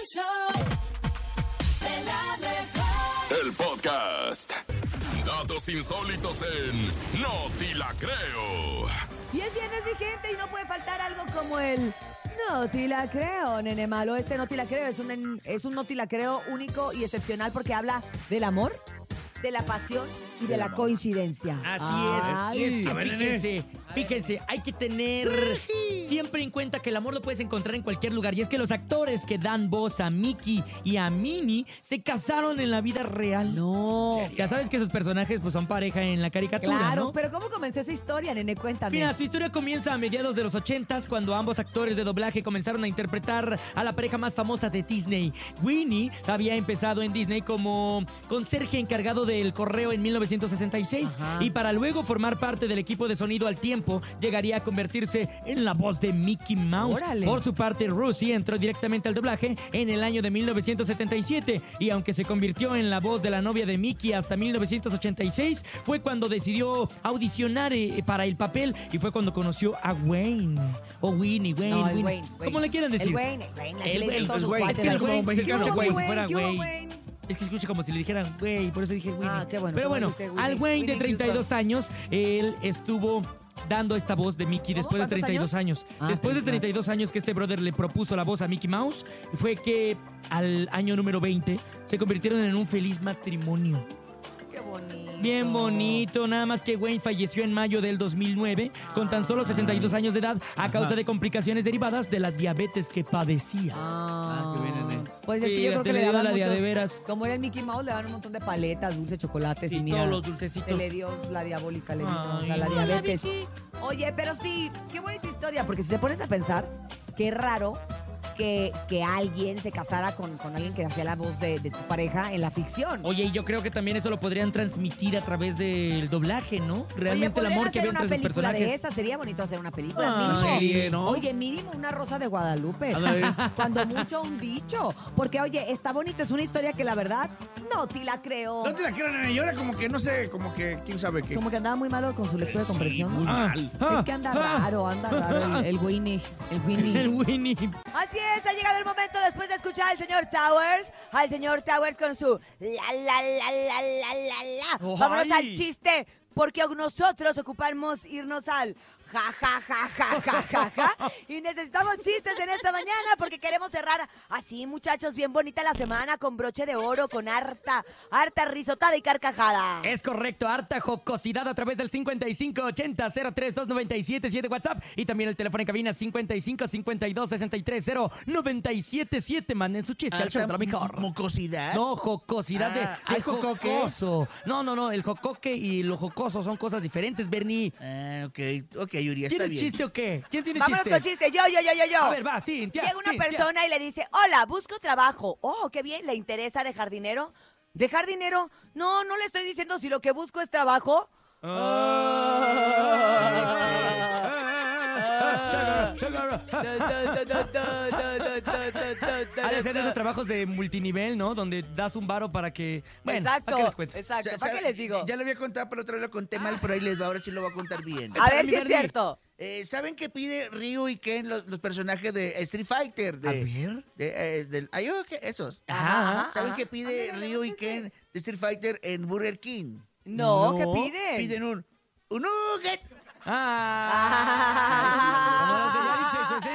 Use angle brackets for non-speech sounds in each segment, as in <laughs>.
El show de la mejor. El podcast. Datos insólitos en No Ti La Creo. Y es viernes, mi gente, y no puede faltar algo como el No te la creo, nene malo. Este No te la creo es un, es un No te la creo único y excepcional porque habla del amor, de la pasión y de la coincidencia. Así es. Y es Ay. que A ver, nene. fíjense, fíjense, hay que tener siempre en cuenta que el amor lo puedes encontrar en cualquier lugar. Y es que los actores que dan voz a Mickey y a Minnie se casaron en la vida real. No. Ya sabes que sus personajes pues son pareja en la caricatura, Claro, ¿no? pero ¿cómo comenzó esa historia, nene? Cuéntame. Mira, su historia comienza a mediados de los 80s cuando ambos actores de doblaje comenzaron a interpretar a la pareja más famosa de Disney. Winnie había empezado en Disney como conserje encargado del correo en 1966 Ajá. y para luego formar parte del equipo de sonido al tiempo llegaría a convertirse en la voz de Mickey Mouse. Órale. Por su parte, Russie entró directamente al doblaje en el año de 1977 y aunque se convirtió en la voz de la novia de Mickey hasta 1986, fue cuando decidió audicionar eh, para el papel y fue cuando conoció a Wayne o Winnie, Wayne, No, Wayne. Wayne, ¿Cómo le quieran decir? El Wayne, el Wayne. El el Wayne. cuates. Es que es como Wayne. mexicano. Wayne, Si fuera ¿qué hubo, güey. Wayne? Es que escucha como si le dijeran, güey, por eso dije Winnie. Ah, qué bueno, Pero bueno, Winnie. al Wayne de Winnie 32 Houston. años, él estuvo dando esta voz de Mickey después de ¿Cuántos 32 años. Ah, después de 32. 32 años que este brother le propuso la voz a Mickey Mouse, fue que al año número 20 se convirtieron en un feliz matrimonio. Bonito. Bien bonito, nada más que Wayne falleció en mayo del 2009 con tan solo 62 años de edad a causa de complicaciones derivadas de la diabetes que padecía. Ah, qué bien, nene. Pues es que yo creo que le daban la muchos- de veras. Como era el Mickey Mouse, le daban un montón de paletas, dulces, chocolates y, Y mira, todos los se dulcecitos. le dio la diabólica, le dio, o sea, la Hola, diabetes. Oye, pero sí, qué bonita historia, porque si te pones a pensar, qué raro que, que alguien se casara con, con alguien que hacía la voz de, de tu pareja en la ficción. Oye, y yo creo que también eso lo podrían transmitir a través del doblaje, ¿no? Realmente Oye, el amor que había hacer una entre sus película de personajes. esa, sería bonito hacer una película. Ah, mínimo. serie, ¿no? Oye, mínimo una rosa de Guadalupe. <laughs> Cuando mucho un dicho. Porque, oye, está bonito, es una historia que la verdad no te la creo. No te la quiero, nene. Y ahora como que no sé, como que quién sabe qué. Como que andaba muy malo con su lectura de Sí, comprensión. muy mal. Es que anda raro, anda raro el, el Winnie. El Winnie. <laughs> El Winnie. Así es, ha llegado el momento después de escuchar al señor Towers, al señor Towers con su la la la la la la la. Vámonos al chiste, porque nosotros ocupamos irnos al ja ja ja ja ja ja ja y necesitamos chistes en esta mañana porque queremos cerrar así, muchachos, bien bonita la semana con broche de oro, con harta, harta risotada y carcajada. Es correcto, harta jocosidad a través del 5580-032977 WhatsApp y también el teléfono en cabina 5552-630977. Manden su chiste al show de la mejor. Mocosidad. No, jocosidad de, Ah, de ¿hay jocoque? jocoso. No, no, no, el jocoque y lo jocoso son cosas diferentes, Bernie. Ah, ok, ok, Yuri, está ¿Tiene bien. chiste o qué? ¿Quién tiene Vámonos chiste? con chiste, yo, yo, yo, yo, yo. A ver, va, sí, tía, Llega una sí, tía. persona y le dice, hola, busco trabajo. Oh, qué bien, ¿le interesa de jardinero? ¿De jardinero? No, no le estoy diciendo si lo que busco es trabajo. Ha de ser de esos trabajos de multinivel, ¿no? Donde das un varo para que... Bueno, exacto, ¿para qué les cuento? exacto. O sea, ¿Para qué les digo? Ya lo había contado, pero otra vez lo conté mal, pero ahí les va, ahora sí lo voy a contar bien. A ver si es cierto. Eh, ¿Saben qué pide Ryu y Ken, los, los personajes de Street Fighter? De, A ver. de, eh, del, ay, oh, ¿qué? Esos. Ajá, ajá, ¿Saben ajá. qué pide Ryu y Ken de Street Fighter en Burger King? No, No, ¿qué piden? Piden un, un nugget. ¡Ah! Como las de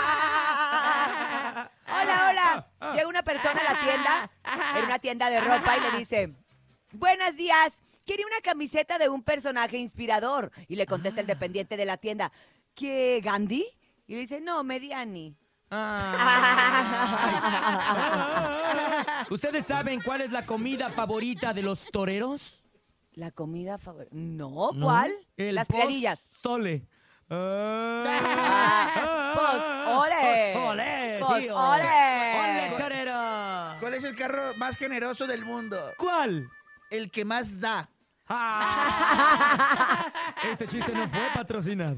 <laughs> Llega una persona a la tienda, en una tienda de ropa, y le dice, buenos días, quería una camiseta de un personaje inspirador. Y le contesta el dependiente de la tienda, ¿qué, Gandhi? Y le dice, no, Mediani. Ah. <laughs> ¿Ustedes saben cuál es la comida favorita de los toreros? ¿La comida favorita? No, ¿No? ¿cuál? El Las planillas. Pozole. Ah, pozole. Pozole, tío. Pozole. ¡Ole, torero! ¿Cuál es el carro más generoso del mundo? ¿Cuál? El que más da. Ah. <laughs> Este chiste no fue patrocinado.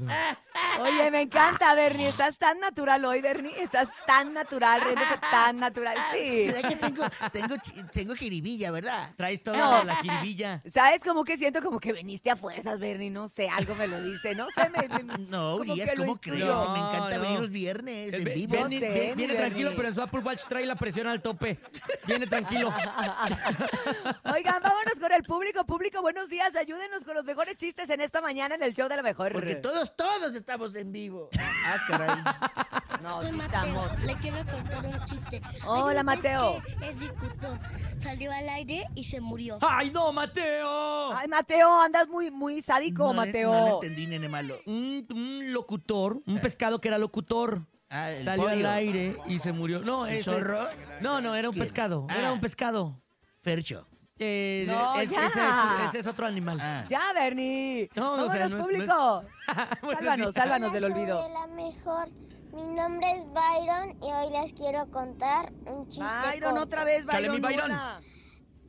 Oye, me encanta, Bernie. Estás tan natural hoy, Bernie. Estás tan natural, riéndote tan natural. Sí. ¿Verdad que tengo, tengo, tengo jiribilla, verdad? Traes toda No. la jiribilla. ¿Sabes? Como que siento como que viniste a fuerzas, Bernie. No sé, algo me lo dice. No sé, me. me- No, como Urias, ¿cómo crees? intuyo. Me encanta No, venir no. los viernes en vivo. Viene, sé, mi viene tranquilo, Bernie. pero en su Apple Watch trae la presión al tope. Viene tranquilo. <laughs> Oigan, vámonos con el público. Público, buenos días. Ayúdenos con los mejores chistes en esta mañana en el show de la mejor. Porque todos, todos estamos en vivo. Ah, caray. <laughs> No, sí Mateo, estamos. le quiero contar un chiste. Hola, Mateo. que Es diputado, salió al aire y se murió. ¡Ay, no, Mateo! Ay, Mateo, andas muy, muy sádico, no, Mateo. No le entendí, nene malo. Un, un locutor, un pescado que era locutor. Ah, el Salió al aire y se murió. No, ¿El ese- zorro? No, no, era un ¿Quién? pescado. Ah. Era un pescado. Fercho. Eh, No, es- ya. ese, es, ese es otro animal. Ah. Ya, Bernie. No, o vámonos, sea, no es- público. <laughs> Buenos Sálvanos, días. sálvanos del Hola, olvido. la mejor. Mi nombre es Byron y hoy les quiero contar un chiste. Byron, corto. otra vez, Chale, mi Byron. Byron. hola.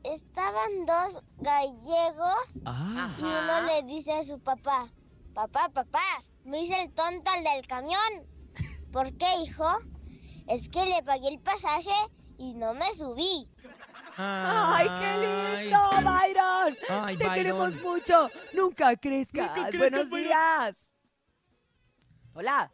Estaban dos gallegos Ah. y uno le dice a su papá, papá, papá, me hice el tonto al del camión. ¿Por qué, hijo? Es que le pagué el pasaje y no me subí. Ay, qué lindo, Byron. Ay, Te Byron. queremos mucho. Nunca crezcas. Nunca crezcas, Buenos Byron. días. Hola.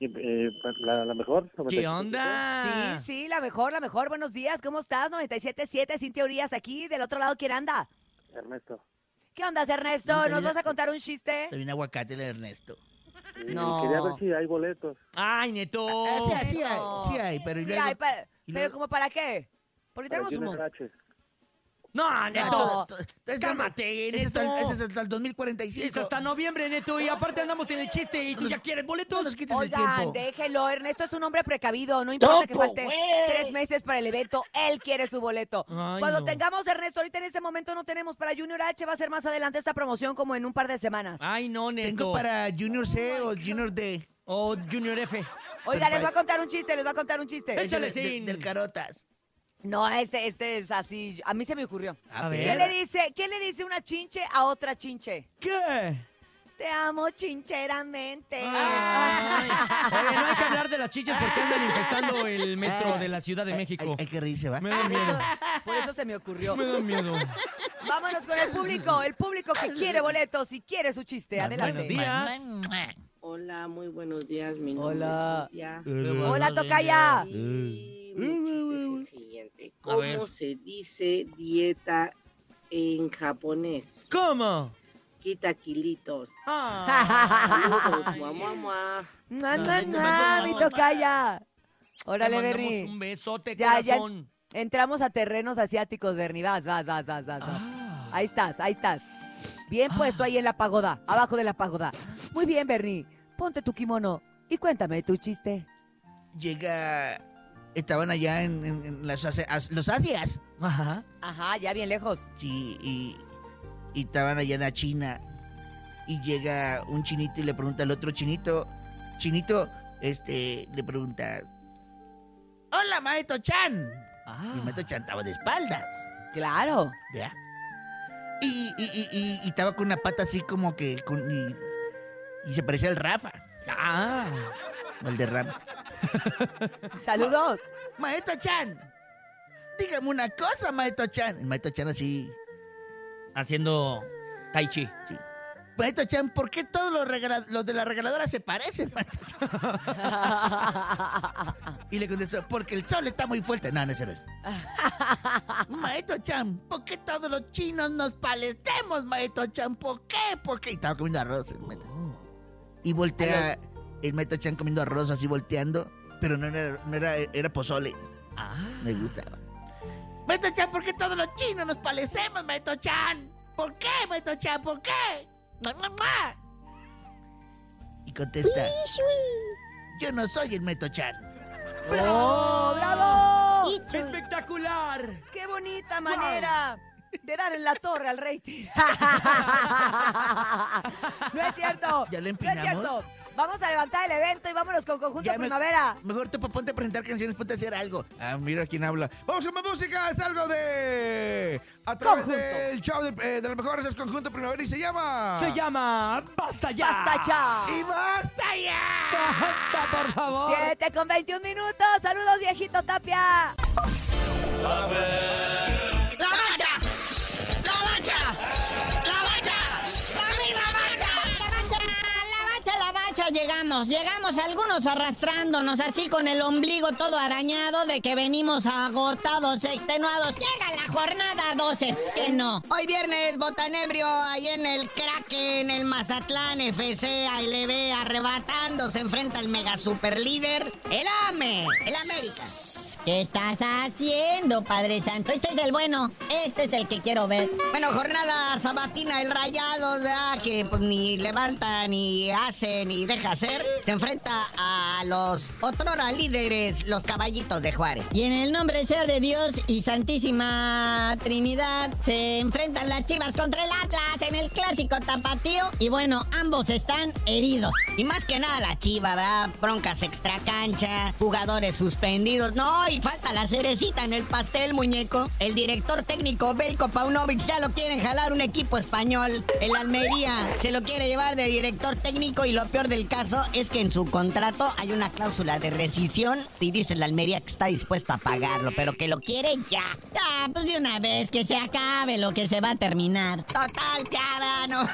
Eh, la, la mejor. ¿Qué onda? Sí, sí, la mejor, la mejor. Buenos días. ¿Cómo estás? 97.7, sin teorías aquí. Del otro lado, ¿quién anda? Ernesto. ¿Qué onda, Ernesto? No, ¿Nos vas a contar un chiste? También aguacate el Ernesto. Eh, No. Quería ver si hay boletos. Ay, neto. Ah, sí, hay, sí hay, sí hay, pero y Sí, luego- hay, pero luego- ¿como para qué? Porque tenemos un montón. No, Ah, neto. ese- Cálmate, Ese es hasta, Neto. ese es hasta el 2045. Es hasta noviembre, neto. Y aparte andamos en el chiste y tú ya quieres No boletos. nos quites el Oigan, tiempo. déjelo. Ernesto es un hombre precavido. No importa que Topo, falte güey. tres meses para el evento. Él quiere su boleto. Ay, Cuando no. tengamos Ernesto, ahorita en este momento no tenemos para Junior H. Va a ser más adelante esta promoción como en un par de semanas. Ay, no, neto. Tengo para Junior C o Junior D. O Junior F. Oiga, les voy a contar un chiste, les voy a contar un chiste. Échale, Ese de- sin- del Carotas. No, este, este es así. A mí se me ocurrió. A, A ver. ¿Qué le dice, qué le dice una chinche a otra chinche? ¿Qué? Te amo chincheramente. Ay. Oye, no hay que hablar de las chichas porque andan infectando el metro de la Ciudad de Hay, México. hay que reírse, ¿va? Me da Por eso, miedo. por eso se me ocurrió. Me da miedo. Vámonos con el público, el público que quiere boletos y quiere su chiste. Buenos Adelante. días. Hola, muy buenos días. Mi nombre Hola. es Cintia. Hola, Tocaya. Y <laughs> el siguiente. ¿Cómo se dice dieta en japonés? ¿Cómo? Quita kilitos. Ah. Mua, mua, <laughs> mua. Mi Órale, mandamos un besote, Ya, ya. corazón. Entramos a terrenos asiáticos, Bernie. Vas, vas, vas, vas, vas. Ah. Ahí estás, ahí estás. Bien puesto ahí en la pagoda, abajo de la pagoda. Muy bien, Bernie. Ponte tu kimono y cuéntame tu chiste. Llega. Estaban allá en, en- en las los Asias. Ajá. Ajá, ya bien lejos. Sí, y, y estaban allá en la China. Y llega un chinito y le pregunta al otro chinito. Chinito, este, le pregunta. Hola, Maeto Chan. Ah. Y el Maeto Chan estaba de espaldas. Claro. ¿Ya? Y, y, y, y- y estaba con una pata así como que. Con, y, y se parecía al Rafa, Ah. al de Ram. <laughs> Saludos. Maestro Chan, dígame una cosa, Maestro Chan. El Maestro Chan así. Haciendo tai chi. sí. Maestro Chan, ¿por qué todos los, regala- los de la regaladora se parecen, Maestro Chan? <laughs> Y le contestó, porque el sol está muy fuerte. No, no es eso. <laughs> Maestro Chan, ¿por qué todos los chinos nos palecemos, Maestro Chan? ¿Por qué? ¿Por qué? Y estaba comiendo arroz. el maestro. Y voltea el Maestro Chan comiendo arroz así volteando, pero no era, no era, era pozole. Ah. Me gustaba. Maestro Chan, ¿por qué todos los chinos nos parecemos, Maestro Chan? ¿Por qué, Maestro Chan? ¿Por qué? ¡Mua, mua, mua! Y contesta, yo no soy el Maestro Chan. ¡Oh, bravo! ¡Espectacular! ¡Qué bonita manera de dar en la torre al rating! <laughs> <laughs> no es cierto. ¿Ya lo No es empinamos? cierto. Vamos a levantar el evento y vámonos con Conjunto Ya me- Primavera. Mejor tú pa- ponte a presentar canciones, ponte a hacer algo. Ah, mira quién habla. Vamos con más música, es algo de... A través Conjunto. del show de, eh, de lo mejor es Conjunto Primavera y se llama... Se llama Basta ya. ¡Basta ya! ¡Y basta ya! Basta, por favor. 7 con 21 minutos. Saludos, viejito Tapia. ¡La llegamos, algunos arrastrándonos así con el ombligo todo arañado de que venimos agotados, extenuados. Llega la jornada 12, es que no. Hoy viernes, botanebrio, ahí en el Kraken, el Mazatlán FC, ALB, arrebatando, se enfrenta el mega super líder, el AME, el América. ¿Qué estás haciendo, Padre Santo? Este es el bueno, este es el que quiero ver. Bueno, jornada sabatina, el rayado, ¿verdad? que pues, ni levanta, ni hace, ni deja hacer. Se enfrenta a los otrora líderes, los caballitos de Juárez. Y en el nombre sea de Dios y Santísima Trinidad, se enfrentan las chivas contra el Atlas en el clásico tapatío. Y bueno, ambos están heridos. Y más que nada la chiva, ¿verdad? Broncas extra cancha, jugadores suspendidos. No, y falta la cerecita en el pastel, muñeco. El director técnico Belko Paunovic ya lo quieren jalar un equipo español. El Almería se lo quiere llevar de director técnico y lo peor del caso es que en su contrato hay una cláusula de rescisión y dice el Almería que está dispuesto a pagarlo, pero que lo quiere ya. Ya, pues de una vez que se acabe lo que se va a terminar. Total, ya, no.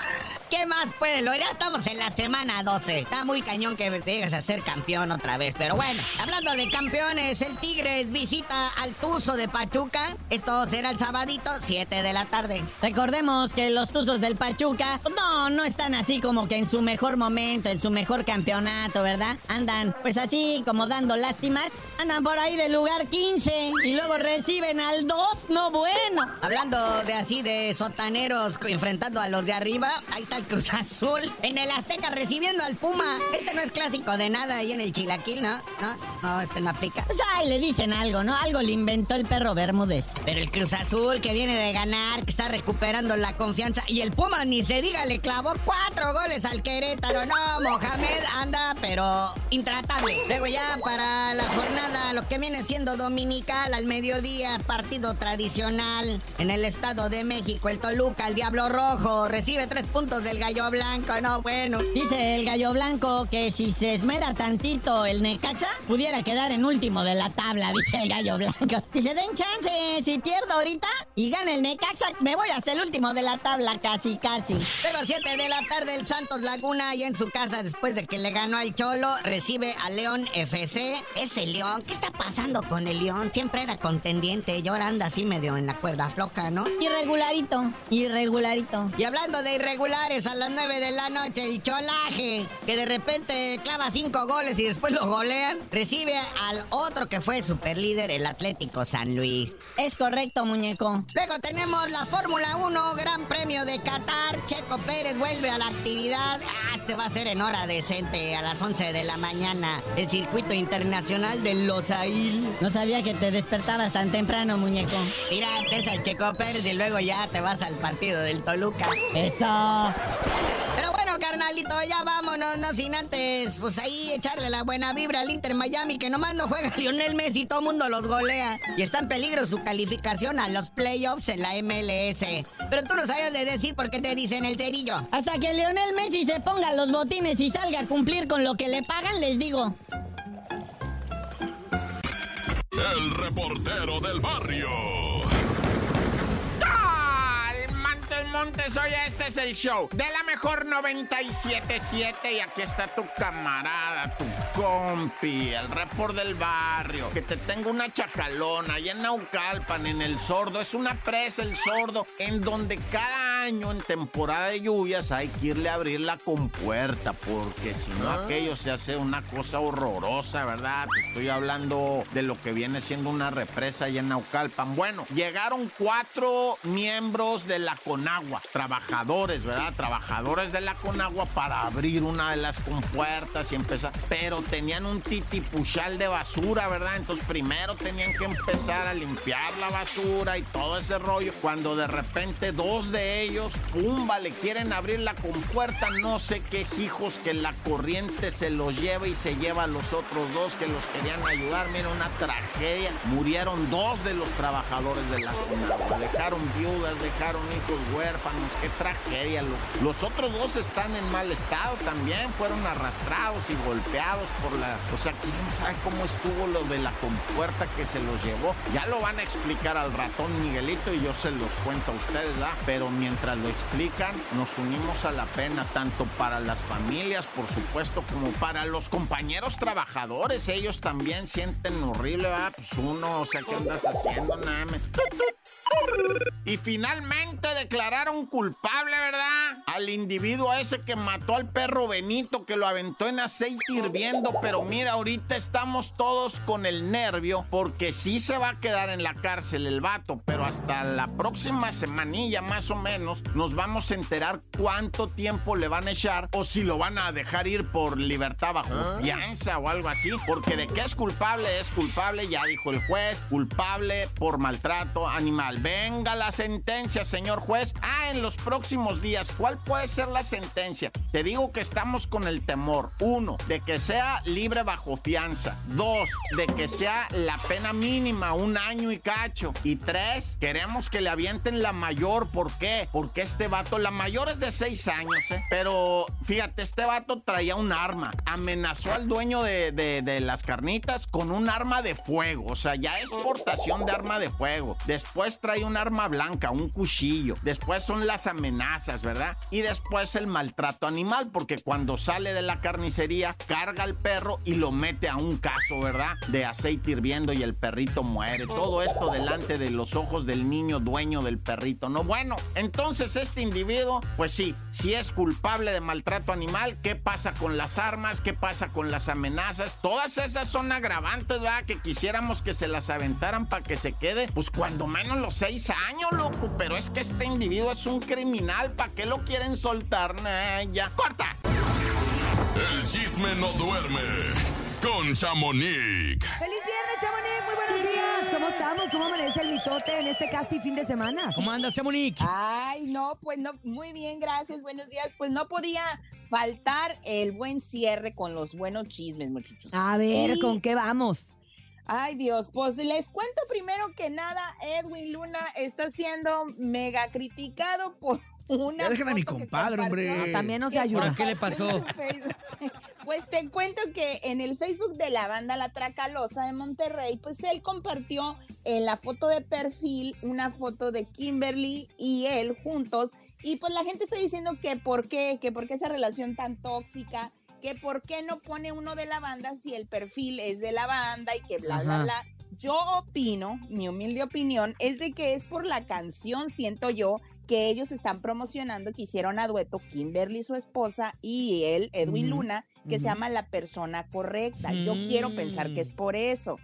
¿Qué más puede lograr? Ya estamos en la semana 12. Está muy cañón que llegues a ser campeón otra vez. Pero bueno, hablando de campeones, el Tigres visita al Tuzo de Pachuca. Esto será el sabadito, 7 de la tarde. Recordemos que los Tuzos del Pachuca, no, no están así como que en su mejor momento, en su mejor campeonato, ¿verdad? Andan, pues así como dando lástimas. Andan por ahí del lugar 15 y luego reciben al 2, no bueno. Hablando de así de sotaneros enfrentando a los de arriba, ahí está Cruz Azul. En el Azteca recibiendo al Puma. Este no es clásico de nada ahí en el Chilaquil, ¿no? No, no, este no aplica. Pues ahí le dicen algo, ¿no? Algo le inventó el perro Bermúdez. Pero el Cruz Azul que viene de ganar, que está recuperando la confianza. Y el Puma, ni se diga, le clavó cuatro goles al Querétaro. No, Mohamed anda, pero intratable. Luego ya para la jornada, lo que viene siendo dominical al mediodía, partido tradicional en el Estado de México. El Toluca, el Diablo Rojo, recibe tres puntos del Gallo Blanco. No, bueno. Dice el Gallo Blanco que si se esmera tantito el Necaxa, pudiera quedar en último de la tabla, dice el Gallo Blanco. Dice, den chance, si pierdo ahorita y gana el Necaxa, me voy hasta el último de la tabla, casi, casi. Luego 7 de la tarde el Santos Laguna, y en su casa, después de que le ganó al Cholo, recibe a León FC. Ese León, ¿qué está pasando con el León? Siempre era contendiente y ahora anda así medio en la cuerda floja, ¿no? Irregularito, irregularito. Y hablando de irregulares, a las 9 de la noche, el Cholaje, que de repente clava cinco goles y después lo golean, recibe al otro que fue superlíder, el Atlético San Luis. Es correcto, muñeco. Luego tenemos la Fórmula 1, Gran Premio de Qatar. Checo Pérez vuelve a la actividad. Ah, este va a ser en hora decente, a las 11 de la mañana. El circuito internacional de Losail. No sabía que te despertabas tan temprano, muñeco. Mira, empieza el Checo Pérez y luego ya te vas al partido del Toluca. Eso. Pero bueno, carnalito, ya vámonos, no sin antes, pues ahí echarle la buena vibra al Inter Miami, que nomás no juega <laughs> Lionel Messi, todo mundo los golea. Y está en peligro su calificación a los playoffs en la MLS. Pero tú no sabías de decir por qué te dicen el cerillo. Hasta que Lionel Messi se ponga los botines y salga a cumplir con lo que le pagan, les digo. El reportero del barrio. Montes, oye, este es el show de la mejor 977 y aquí está tu camarada, tu compi, el report del barrio, que te tengo una chacalona allá en Naucalpan, en el Sordo, es una presa el Sordo, en donde cada año en temporada de lluvias hay que irle a abrir la compuerta, porque si no aquello se hace una cosa horrorosa, ¿verdad? Te estoy hablando de lo que viene siendo una represa allá en Naucalpan. Bueno, llegaron cuatro miembros de la Conagua, trabajadores, ¿verdad? Trabajadores de la Conagua para abrir una de las compuertas y empezar. Pero tenían un titipuchal de basura, ¿verdad? Entonces primero tenían que empezar a limpiar la basura y todo ese rollo. Cuando de repente dos de ellos pumba, le quieren abrir la compuerta, no sé qué hijos que la corriente se los lleva y se lleva a los otros dos que los querían ayudar. Mira, una tragedia. Murieron dos de los trabajadores de la Conagua. Dejaron viudas, dejaron hijos Qué tragedia. Los, los otros dos están en mal estado también. Fueron arrastrados y golpeados por la... O sea, quién sabe cómo estuvo lo de la compuerta que se los llevó. Ya lo van a explicar al ratón Miguelito y yo se los cuento a ustedes, ¿verdad? Pero mientras lo explican, nos unimos a la pena, tanto para las familias, por supuesto, como para los compañeros trabajadores. Ellos también sienten horrible, ¿verdad? Pues uno, o sea, ¿qué andas haciendo? Nada, me- y finalmente declararon culpable, ¿verdad? Al individuo ese que mató al perro Benito, que lo aventó en aceite hirviendo. Pero mira, ahorita estamos todos con el nervio, porque sí se va a quedar en la cárcel el vato, pero hasta la próxima semanilla más o menos nos vamos a enterar cuánto tiempo le van a echar o si lo van a dejar ir por libertad bajo fianza o algo así. Porque de qué es culpable, es culpable, ya dijo el juez, culpable por maltrato animal. Venga la sentencia, señor juez. Ah, en los próximos días, ¿cuál puede ser la sentencia? Te digo que estamos con el temor. Uno, de que sea libre bajo fianza. Dos, de que sea la pena mínima, un año y cacho. Y tres, queremos que le avienten la mayor. ¿Por qué? Porque este vato, la mayor es de seis años, ¿eh? Pero fíjate, este vato traía un arma. Amenazó al dueño de, de- las carnitas con un arma de fuego. O sea, ya es portación de arma de fuego. Después trae un arma blanca, un cuchillo. Después son las amenazas, ¿verdad? Y después el maltrato animal, porque cuando sale de la carnicería, carga al perro y lo mete a un caso, ¿verdad? De aceite hirviendo y el perrito muere. Todo esto delante de los ojos del niño dueño del perrito. No, bueno, entonces este individuo, pues sí, si es culpable de maltrato animal, ¿qué pasa con las armas? ¿Qué pasa con las amenazas? Todas esas son agravantes, ¿verdad? Que quisiéramos que se las aventaran para que se quede, pues cuando menos los seis años, loco. Pero es que este individuo es un criminal, ¿para qué lo quieren soltar? Nah, ya, corta. El chisme no duerme con Chamonix. ¡Feliz viernes, Chamonix! Muy buenos días. ¿Cómo estamos? ¿Cómo amanece el mitote en este casi fin de semana? ¿Cómo andas, Chamonix? Ay, no, pues no, muy bien, gracias, buenos días. Pues no podía faltar el buen cierre con los buenos chismes, muchachos. A ver, Y- ¿con qué vamos? Ay, Dios, pues les cuento primero que nada, Edwin Luna está siendo mega criticado por una Ya dejen a mi compadre, hombre. No, también no se ayuda. ¿Ahora qué le pasó? Pues te cuento que en el Facebook de la banda La Tracalosa de Monterrey, pues él compartió en la foto de perfil una foto de Kimberly y él juntos. Y pues la gente está diciendo que por qué, que por qué esa relación tan tóxica, que por qué no pone uno de la banda si el perfil es de la banda y que bla, bla, Ajá. bla. Yo opino, mi humilde opinión, es de que es por la canción, siento yo, que ellos están promocionando que hicieron a dueto Kimberly, su esposa, y él, Edwin Luna, que se llama La Persona Correcta. Yo quiero pensar que es Mm. por eso.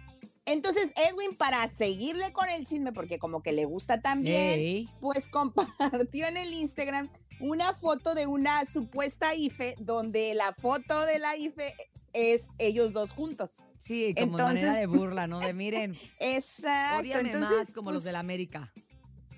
Entonces, Edwin, para seguirle con el chisme, porque como que le gusta también, pues <laughs> compartió en el Instagram una foto de una supuesta IFE, donde la foto de la IFE es, ellos dos juntos. Sí, como manera Entonces- de burla, ¿no? De miren, <laughs> Exacto. Entonces, más como los de la pues, América.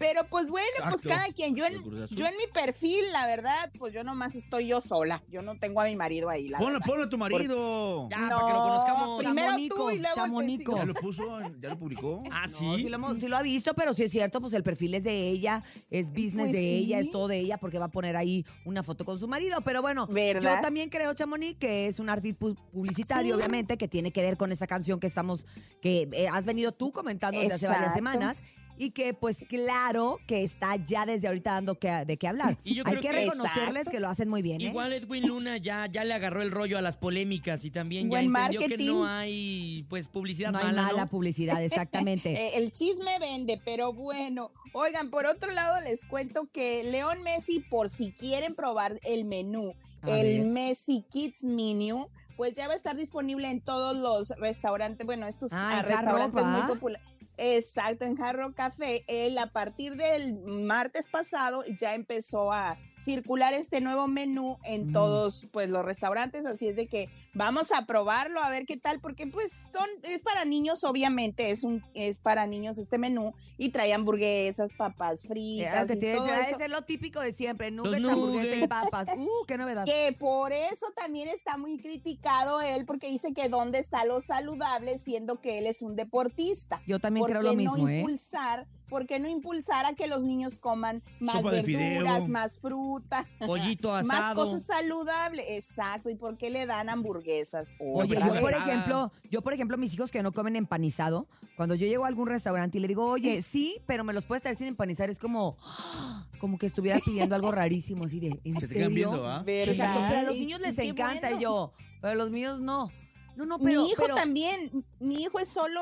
Pero pues bueno, pues cada quien. Yo en, yo en mi perfil, la verdad, pues yo nomás estoy yo sola. Yo no tengo a mi marido ahí, la Ponlo, ponlo a tu marido. Ya, para que lo conozcamos. Primero Chamonico, tú y luego el chamonico. ¿Ya lo puso? ¿Ya lo publicó? Ah, No, sí. sí, lo hemos- sí lo ha visto, pero sí es cierto, pues el perfil es de ella, es business Pues de ella, es todo de ella, porque va a poner ahí una foto con su marido. Pero bueno, ¿Verdad? yo también creo, Chamonix, que es un artista pu- publicitario, Sí. obviamente, que tiene que ver con esa canción que estamos, que eh, has venido tú comentando desde hace varias semanas. Y que, pues, claro que está ya desde ahorita dando que, de qué hablar. Y yo Hay creo que que- reconocerles Exacto. que lo hacen muy bien, ¿eh? Igual Edwin Luna ya, ya le agarró el rollo a las polémicas y también ya entendió que marketing. no hay pues publicidad No hay mala, mala ¿no? publicidad, <laughs> exactamente. Eh, el chisme vende, pero bueno. Oigan, por otro lado les cuento que León Messi, por si quieren probar el menú, A el ver. Messi Kids Menu, pues ya va a estar disponible en todos los restaurantes, bueno, estos Ah, ah, restaurantes muy populares. Exacto, en Jarro Café. Él a partir del martes pasado ya empezó a circular este nuevo menú en Mm. todos pues los restaurantes, así es de que vamos a probarlo a ver qué tal porque pues son es para niños obviamente, es un es para niños este menú y trae hamburguesas, papas fritas y todo decir, eso. es lo típico de siempre, nuggets, Los hamburguesa y papas. Uh, qué novedad. Que por eso también está muy criticado él, porque dice que dónde está lo saludable, siendo que él es un deportista. Yo también ¿Por creo lo mismo, no ¿eh? impulsar, ¿por qué no impulsar a que los niños coman más Sopa verduras, más fruta, Pollito <laughs> asado. más cosas saludables? Exacto. ¿Y por qué le dan hamburguesas? Oye, yo por ejemplo, yo por ejemplo, mis hijos que no comen empanizado, cuando yo llego a algún restaurante y le digo, oye, sí, pero me los puedes traer sin empanizar, es como, <gasps> como que estuviera pidiendo algo rarísimo, así de, <laughs> ¿en Se te serio? viendo, ¿ah? ¿Verdad? Exacto, pero a los niños les encanta bueno. y yo, pero a los míos no. No, no, pero, mi hijo pero- también, mi hijo es solo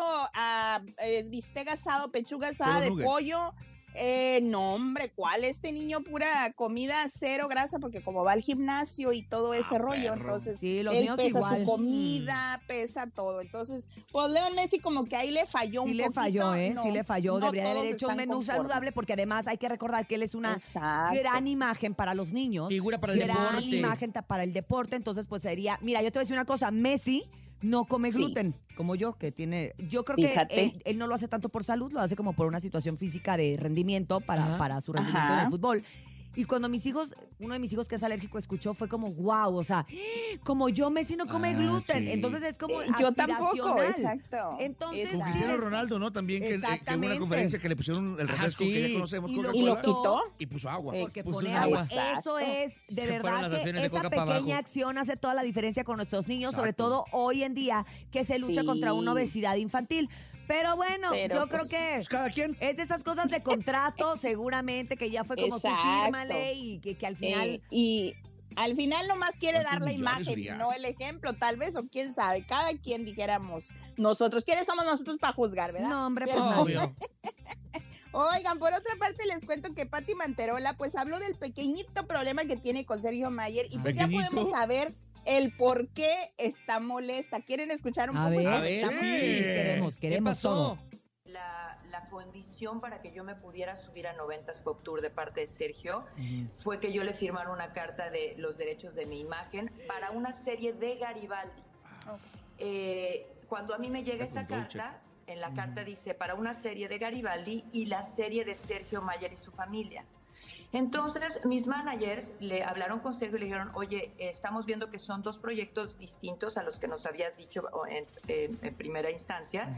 es bistec asado, pechuga asada de nuggets. pollo. Eh, no, hombre, ¿cuál? Este niño pura comida cero grasa, porque como va al gimnasio y todo ese rollo, perro. entonces Sí, los él pesa igual. su comida, pesa todo. Entonces, pues Leon Messi como que ahí le falló Sí un le poquito. falló, ¿eh? No, sí le falló. no Debería de haber hecho un menú conformes. saludable porque además hay que recordar que él es una Exacto. gran imagen para los niños. Figura para el gran deporte. imagen para el deporte. Entonces, pues sería. Mira, yo te voy a decir una cosa. Messi no come Sí. gluten, como yo, que tiene. Yo creo que él, él no lo hace tanto por salud, lo hace como por una situación física de rendimiento para, Ajá. para su rendimiento en el fútbol. Y cuando mis hijos, uno de mis hijos que es alérgico escuchó, fue como, wow, o sea, como yo, Messi no come Ah, gluten. sí. Entonces es como. Eh, Yo tampoco, exacto. Entonces, Con. Cristiano Ronaldo, ¿no? También que, eh, que hubo Exactamente. una conferencia que le pusieron el Ajá, refresco sí. que ya conocemos, Y lo- ¿Y lo quitó? y puso agua. Eh, Porque puso agua. Exacto. Eso es, de Se verdad las que esa pequeña abajo. acción hace toda la diferencia con nuestros niños, sobre todo hoy en día que se lucha Sí. contra una obesidad infantil. Pero bueno, Pero, yo creo pues, que Pues cada quien. es de esas cosas de contrato, <laughs> seguramente, que ya fue como su Exacto. fírmale y que, que al final... Eh, y al final nomás quiere ¿Cuántos dar la imagen no el ejemplo, tal vez, o quién sabe, cada quien dijéramos nosotros. ¿Quiénes somos nosotros para juzgar, verdad? no, hombre, pues Pero- nadie. Obvio. <laughs> Oigan, por otra parte les cuento que Patti Manterola pues habló del pequeñito problema que tiene con Sergio Mayer y pues ya ¿Pequeñito? podemos saber el por qué está molesta. ¿Quieren escuchar un A poco? ver, A ver, estamos- sí. queremos, ¿Qué queremos pasó? todo. La, la condición para que yo me pudiera subir a 90s Pop Tour de parte de Sergio fue que yo le firmara una carta de los derechos de mi imagen para una serie de Garibaldi. Eh, cuando a mí me llega esa carta, en la carta dice para una serie de Garibaldi y la serie de Sergio Mayer y su familia. Entonces, mis managers le hablaron con Sergio y le dijeron, oye, estamos viendo que son dos proyectos distintos a los que nos habías dicho en, en- en primera instancia.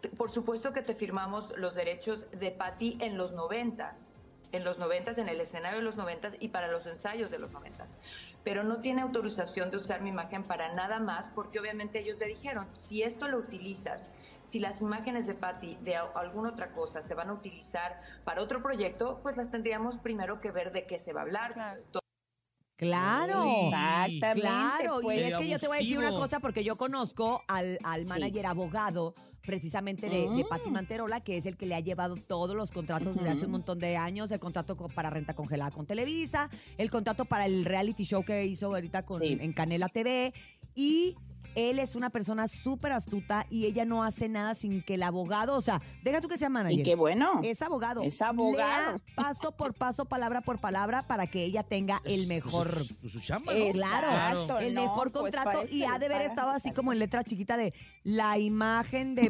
T- Por supuesto que te firmamos los derechos de Patti en los noventas, en los noventas, en el escenario de los noventas y para los ensayos de los noventas. Pero no tiene autorización de usar mi imagen para nada más, porque obviamente ellos le dijeron, si esto lo utilizas, si las imágenes de Patti de alguna otra cosa se van a utilizar para otro proyecto, pues las tendríamos primero que ver de qué se va a hablar. To- Claro. Exactamente. Claro, pues. y es que yo te voy a decir una abusivo. cosa porque yo conozco al, al Sí. manager abogado precisamente de, de Mm. Patti Manterola, que es el que le ha llevado todos los contratos desde hace un montón de años, el contrato co- para renta congelada con Televisa, el contrato para el reality show que hizo ahorita con, Sí. en Canela TV, y él es una persona súper astuta y ella no hace nada sin que el abogado, o sea, deja tú que sea manager. Y qué bueno. Es abogado. Es abogado. Lea paso por paso, palabra por palabra, para que ella tenga el Pues, mejor pues, su- su chamba, ¿no? Claro, Exacto, el no, mejor pues, contrato para y ha de haber estado así exacto. como en letra chiquita de la imagen de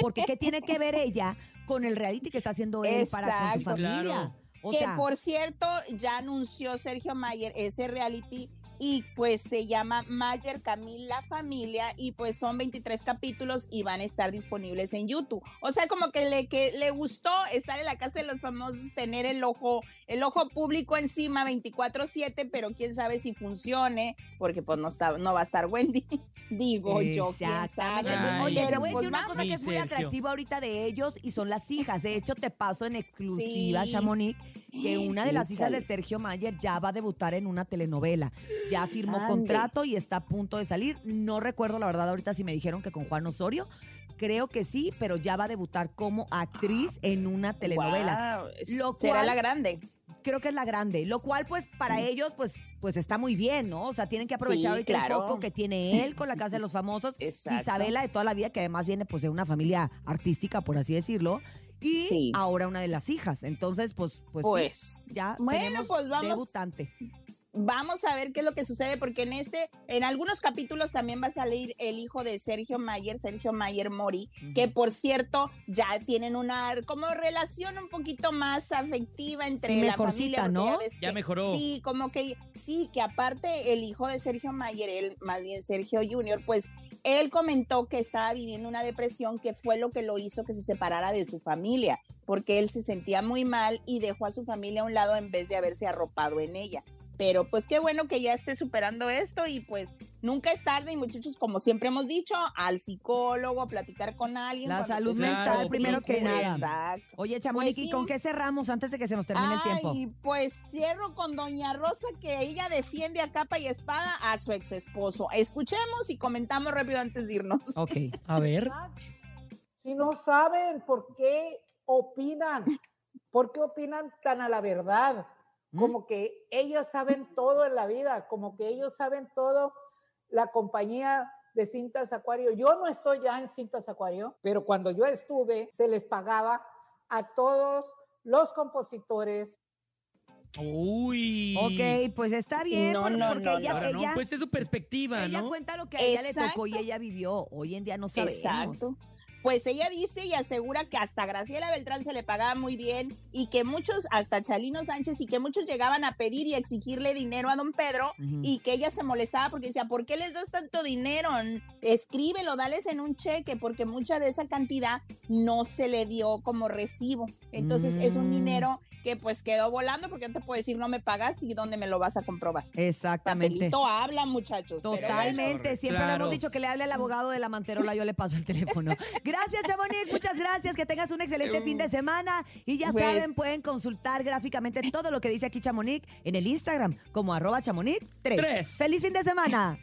porque qué tiene que ver ella con el reality que está haciendo él para con su Exacto. familia. Claro. O que sea, por cierto, ya anunció Sergio Mayer ese reality y pues se llama Mayer Camila Familia y pues son 23 capítulos y van a estar disponibles en YouTube. O sea, como que le, que le gustó estar en la casa de los famosos, tener el ojo, el ojo público encima 24/7, pero quién sabe si funcione, porque pues no está, no va a estar Wendy. <laughs> Digo yo, quién sabe. Oye, Pero, voy a pues, decir una cosa que es muy Sergio. atractiva ahorita de ellos y son las hijas. De hecho, te paso en exclusiva, Sí. Chamonix, que una de las hijas de Sergio Mayer ya va a debutar en una telenovela. Ya firmó Ande. contrato y está a punto de salir. No recuerdo la verdad ahorita si me dijeron que con Juan Osorio. Creo que sí, pero ya va a debutar como actriz en una telenovela. Wow, Lo Será la grande. Creo que es la grande, lo cual pues para ellos pues pues está muy bien, ¿no? O sea, tienen que aprovechar Sí, el foco que tiene <laughs> él con la Casa de los Famosos, Exacto. Isabela de toda la vida, que además viene pues de una familia artística, por así decirlo, y Sí. ahora una de las hijas. Entonces, pues, pues, sí, Pues, ya bueno, pues vamos. debutante. Vamos a ver qué es lo que sucede, porque en este, en algunos capítulos también va a salir el hijo de Sergio Mayer, Sergio Mayer Mori, que por cierto ya tienen una como relación un poquito más afectiva entre Sí, la familia. ¿no? Ya que- mejoró. Sí, como que sí, que aparte el hijo de Sergio Mayer, él, más bien Sergio Junior, pues él comentó que estaba viviendo una depresión que fue lo que lo hizo que se separara de su familia, porque él se sentía muy mal y dejó a su familia a un lado en vez de haberse arropado en ella. Pero pues qué bueno que ya esté superando esto y pues nunca es tarde y muchachos, como siempre hemos dicho, al psicólogo, a platicar con alguien. La salud mental primero que nada. Exacto. Oye, Chamonix, Pues ¿y sí. con qué cerramos antes de que se nos termine el tiempo? Ay, pues cierro con Doña Rosa que ella defiende a capa y espada a su ex esposo. Escuchemos y comentamos rápido antes de irnos. Ok. A ver. Si no saben por qué opinan, por qué opinan tan a la verdad, como que ellos saben todo en la vida, como que ellos saben todo la compañía de Cintas Acuario. Yo no estoy ya en Cintas Acuario, pero cuando yo estuve se les pagaba a todos los compositores. Uy. Ok, pues está bien. No, no, porque no, ella, Ahora no, ella- pues es su perspectiva, ella ¿no? cuenta lo que a ella le tocó y ella vivió. Hoy en día no sabemos. Exacto. Pues ella dice y asegura que hasta Graciela Beltrán se le pagaba muy bien y que muchos, hasta Chalino Sánchez, y que muchos llegaban a pedir y a exigirle dinero a don Pedro y que ella se molestaba porque decía, ¿por qué les das tanto dinero? Escríbelo, dales en un cheque, porque mucha de esa cantidad no se le dio como recibo. Entonces es un Mm. dinero que pues quedó volando porque no te puedo decir no me pagaste y dónde me lo vas a comprobar. Exactamente. Papelito habla, muchachos. pero. Totalmente, siempre le hemos dicho que le hable al abogado de la manterola, yo le paso el teléfono. <laughs> Gracias, Chamonix, muchas gracias, que tengas un excelente fin de semana y ya Bueno. saben, pueden consultar gráficamente todo lo que dice aquí Chamonix en el Instagram como arroba chamonix 3. Tres. ¡Feliz fin de semana!